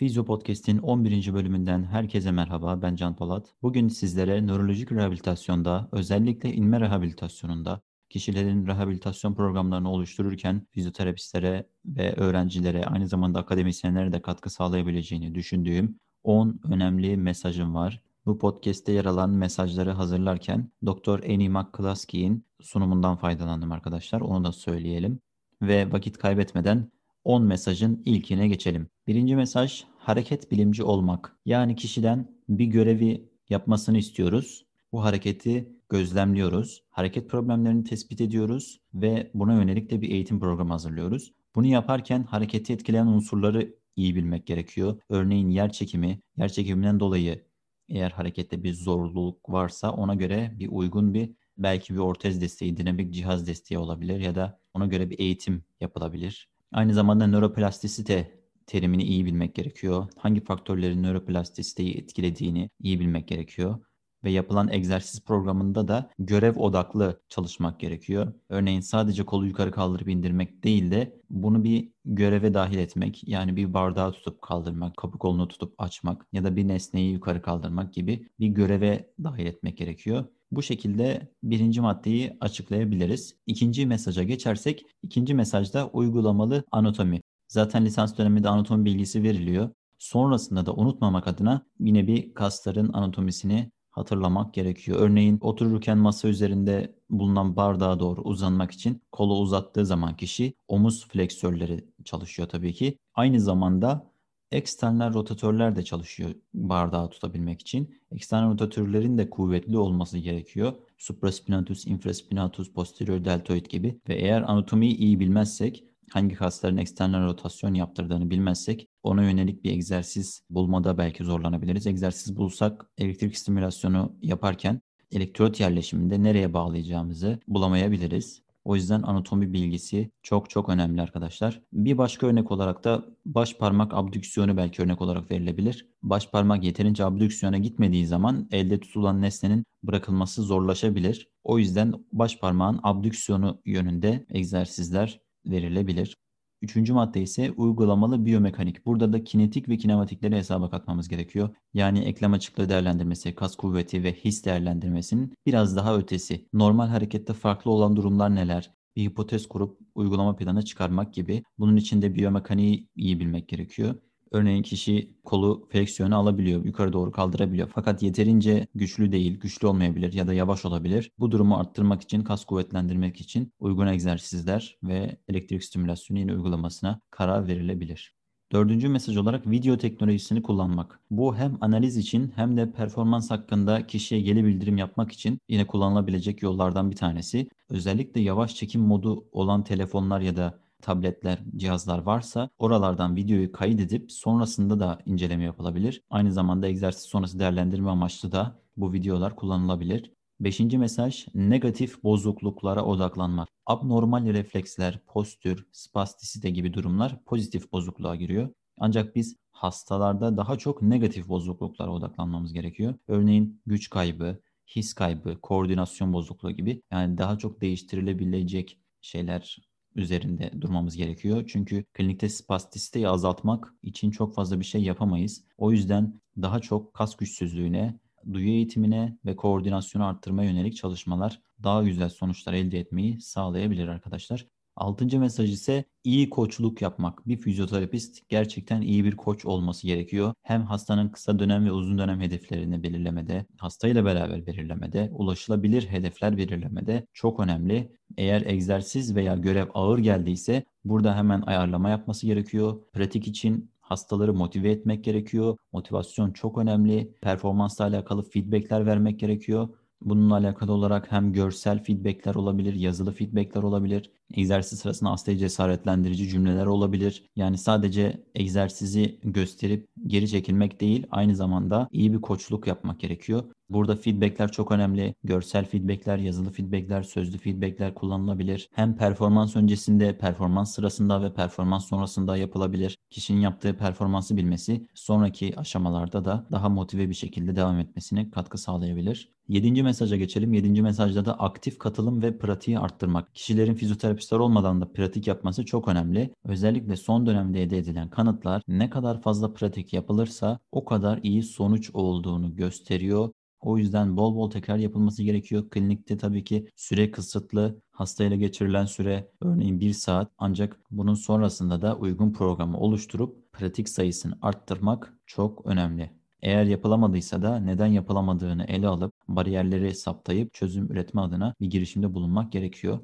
Fizyo Podcast'in 11. bölümünden herkese merhaba. Ben Can Polat. Bugün sizlere nörolojik rehabilitasyonda, özellikle inme rehabilitasyonunda kişilerin rehabilitasyon programlarını oluştururken fizyoterapistlere ve öğrencilere aynı zamanda akademisyenlere de katkı sağlayabileceğini düşündüğüm 10 önemli mesajım var. Bu podcast'te yer alan mesajları hazırlarken Dr. Annie McCluskey'in sunumundan faydalandım arkadaşlar. Onu da söyleyelim. Ve vakit kaybetmeden 10 mesajın ilkine geçelim. Birinci mesaj hareket bilimci olmak. Yani kişiden bir görevi yapmasını istiyoruz. Bu hareketi gözlemliyoruz. Hareket problemlerini tespit ediyoruz ve buna yönelik de bir eğitim programı hazırlıyoruz. Bunu yaparken hareketi etkileyen unsurları iyi bilmek gerekiyor. Örneğin yer çekimi, yer çekiminden dolayı eğer harekette bir zorluk varsa ona göre bir uygun bir belki bir ortez desteği, dinamik cihaz desteği olabilir ya da ona göre bir eğitim yapılabilir. Aynı zamanda nöroplastisite terimini iyi bilmek gerekiyor. Hangi faktörlerin nöroplastisiteyi etkilediğini iyi bilmek gerekiyor. Ve yapılan egzersiz programında da görev odaklı çalışmak gerekiyor. Örneğin sadece kolu yukarı kaldırıp indirmek değil de bunu bir göreve dahil etmek. Yani bir bardağı tutup kaldırmak, kapı kolunu tutup açmak ya da bir nesneyi yukarı kaldırmak gibi bir göreve dahil etmek gerekiyor. Bu şekilde birinci maddeyi açıklayabiliriz. İkinci mesaja geçersek, ikinci mesajda uygulamalı anatomi. Zaten lisans döneminde anatomi bilgisi veriliyor. Sonrasında da unutmamak adına yine bir kasların anatomisini hatırlamak gerekiyor. Örneğin otururken masa üzerinde bulunan bardağa doğru uzanmak için kolu uzattığı zaman kişi omuz fleksörleri çalışıyor tabii ki. Aynı zamanda eksternal rotatörler de çalışıyor bardağı tutabilmek için. Eksternal rotatörlerin de kuvvetli olması gerekiyor. Supraspinatus, infraspinatus, posterior deltoid gibi ve eğer anatomiyi iyi bilmezsek hangi kasların eksternal rotasyon yaptırdığını bilmezsek ona yönelik bir egzersiz bulmada belki zorlanabiliriz. Egzersiz bulsak elektrik stimülasyonu yaparken elektrot yerleşiminde nereye bağlayacağımızı bulamayabiliriz. O yüzden anatomi bilgisi çok çok önemli arkadaşlar. Bir başka örnek olarak da baş parmak abdüksiyonu belki örnek olarak verilebilir. Baş parmak yeterince abdüksiyona gitmediği zaman elde tutulan nesnenin bırakılması zorlaşabilir. O yüzden baş parmağın abdüksiyonu yönünde egzersizler verilebilir. Üçüncü madde ise uygulamalı biyomekanik. Burada da kinetik ve kinematikleri hesaba katmamız gerekiyor. Yani eklem açıklığı değerlendirmesi, kas kuvveti ve his değerlendirmesinin biraz daha ötesi. Normal harekette farklı olan durumlar neler? Bir hipotez kurup uygulama planı çıkarmak gibi. Bunun için de biyomekaniği iyi bilmek gerekiyor. Örneğin kişi kolu fleksiyonu alabiliyor, yukarı doğru kaldırabiliyor. Fakat yeterince güçlü değil, güçlü olmayabilir ya da yavaş olabilir. Bu durumu arttırmak için, kas kuvvetlendirmek için uygun egzersizler ve elektrik stimülasyonu yine uygulamasına karar verilebilir. Dördüncü mesaj olarak video teknolojisini kullanmak. Bu hem analiz için hem de performans hakkında kişiye geri bildirim yapmak için yine kullanılabilecek yollardan bir tanesi. Özellikle yavaş çekim modu olan telefonlar ya da tabletler, cihazlar varsa oralardan videoyu kaydedip sonrasında da inceleme yapılabilir. Aynı zamanda egzersiz sonrası değerlendirme amaçlı da bu videolar kullanılabilir. Beşinci mesaj negatif bozukluklara odaklanmak. Abnormal refleksler, postür, spastisite gibi durumlar pozitif bozukluğa giriyor. Ancak biz hastalarda daha çok negatif bozukluklara odaklanmamız gerekiyor. Örneğin güç kaybı, his kaybı, koordinasyon bozukluğu gibi yani daha çok değiştirilebilecek şeyler üzerinde durmamız gerekiyor. Çünkü klinikte spastisiteyi azaltmak için çok fazla bir şey yapamayız. O yüzden daha çok kas güçsüzlüğüne, duyu eğitimine ve koordinasyonu arttırmaya yönelik çalışmalar daha güzel sonuçlar elde etmeyi sağlayabilir arkadaşlar. Altıncı mesaj ise iyi koçluk yapmak. Bir fizyoterapist gerçekten iyi bir koç olması gerekiyor. Hem hastanın kısa dönem ve uzun dönem hedeflerini belirlemede, hastayla beraber belirlemede, ulaşılabilir hedefler belirlemede çok önemli. Eğer egzersiz veya görev ağır geldiyse burada hemen ayarlama yapması gerekiyor. Pratik için hastaları motive etmek gerekiyor. Motivasyon çok önemli. Performansla alakalı feedbackler vermek gerekiyor. Bununla alakalı olarak hem görsel feedbackler olabilir, yazılı feedbackler olabilir. Egzersiz sırasında hastayı cesaretlendirici cümleler olabilir. Yani sadece egzersizi gösterip geri çekilmek değil, aynı zamanda iyi bir koçluk yapmak gerekiyor. Burada feedbackler çok önemli. Görsel feedbackler, yazılı feedbackler, sözlü feedbackler kullanılabilir. Hem performans öncesinde, performans sırasında ve performans sonrasında yapılabilir. Kişinin yaptığı performansı bilmesi sonraki aşamalarda da daha motive bir şekilde devam etmesine katkı sağlayabilir. Yedinci mesaja geçelim. Yedinci mesajda da aktif katılım ve pratiği arttırmak. Kişilerin fizyoterapi fizyoterapistler olmadan da pratik yapması çok önemli. Özellikle son dönemde elde edilen kanıtlar ne kadar fazla pratik yapılırsa o kadar iyi sonuç olduğunu gösteriyor. O yüzden bol bol tekrar yapılması gerekiyor. Klinikte tabii ki süre kısıtlı. Hastayla geçirilen süre örneğin 1 saat ancak bunun sonrasında da uygun programı oluşturup pratik sayısını arttırmak çok önemli. Eğer yapılamadıysa da neden yapılamadığını ele alıp bariyerleri saptayıp çözüm üretme adına bir girişimde bulunmak gerekiyor.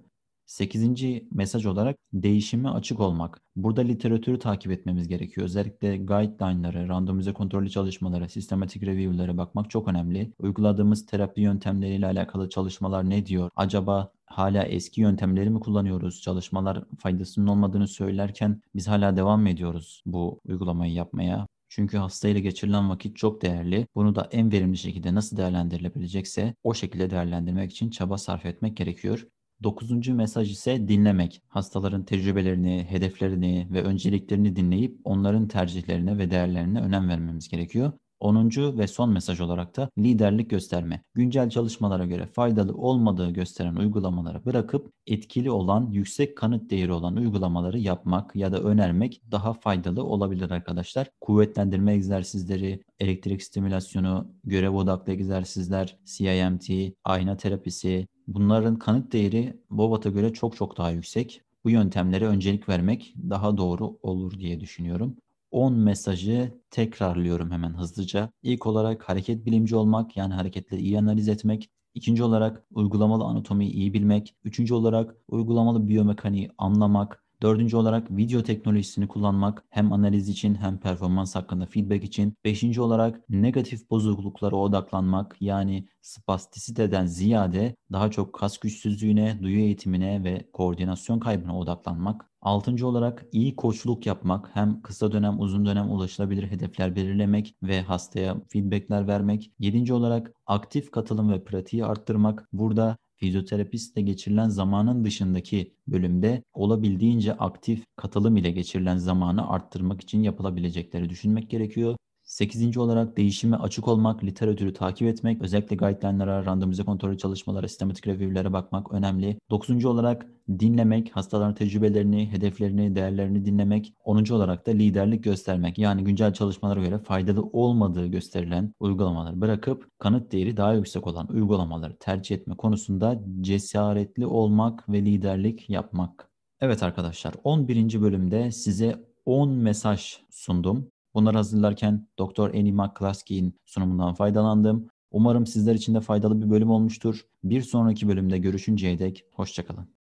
Sekizinci mesaj olarak değişime açık olmak. Burada literatürü takip etmemiz gerekiyor. Özellikle guideline'ları, randomize kontrollü çalışmalara, sistematik review'lere bakmak çok önemli. Uyguladığımız terapi yöntemleriyle alakalı çalışmalar ne diyor? Acaba hala eski yöntemleri mi kullanıyoruz? Çalışmalar faydasının olmadığını söylerken biz hala devam mı ediyoruz bu uygulamayı yapmaya? Çünkü hastayla geçirilen vakit çok değerli. Bunu da en verimli şekilde nasıl değerlendirilebilecekse o şekilde değerlendirmek için çaba sarf etmek gerekiyor. Dokuzuncu mesaj ise dinlemek. Hastaların tecrübelerini, hedeflerini ve önceliklerini dinleyip onların tercihlerine ve değerlerine önem vermemiz gerekiyor. 10. ve son mesaj olarak da liderlik gösterme. Güncel çalışmalara göre faydalı olmadığı gösteren uygulamaları bırakıp etkili olan, yüksek kanıt değeri olan uygulamaları yapmak ya da önermek daha faydalı olabilir arkadaşlar. Kuvvetlendirme egzersizleri, elektrik stimülasyonu, görev odaklı egzersizler, CIMT, ayna terapisi, bunların kanıt değeri Bobat'a göre çok çok daha yüksek. Bu yöntemlere öncelik vermek daha doğru olur diye düşünüyorum. 10 mesajı tekrarlıyorum hemen hızlıca. İlk olarak hareket bilimci olmak yani hareketleri iyi analiz etmek. İkinci olarak uygulamalı anatomiyi iyi bilmek. Üçüncü olarak uygulamalı biyomekaniği anlamak. Dördüncü olarak video teknolojisini kullanmak hem analiz için hem performans hakkında feedback için. Beşinci olarak negatif bozukluklara odaklanmak yani spastisiteden ziyade daha çok kas güçsüzlüğüne, duyu eğitimine ve koordinasyon kaybına odaklanmak. Altıncı olarak iyi koçluk yapmak, hem kısa dönem uzun dönem ulaşılabilir hedefler belirlemek ve hastaya feedbackler vermek. Yedinci olarak aktif katılım ve pratiği arttırmak. Burada fizyoterapistle geçirilen zamanın dışındaki bölümde olabildiğince aktif katılım ile geçirilen zamanı arttırmak için yapılabilecekleri düşünmek gerekiyor. Sekizinci olarak değişime açık olmak, literatürü takip etmek, özellikle guideline'lara, randomize kontrol çalışmalara, sistematik review'lere bakmak önemli. Dokuzuncu olarak dinlemek, hastaların tecrübelerini, hedeflerini, değerlerini dinlemek. Onuncu olarak da liderlik göstermek. Yani güncel çalışmalara göre faydalı olmadığı gösterilen uygulamaları bırakıp kanıt değeri daha yüksek olan uygulamaları tercih etme konusunda cesaretli olmak ve liderlik yapmak. Evet arkadaşlar 11. bölümde size 10 mesaj sundum. Bunları hazırlarken Dr. Annie McCluskey'in sunumundan faydalandım. Umarım sizler için de faydalı bir bölüm olmuştur. Bir sonraki bölümde görüşünceye dek hoşçakalın.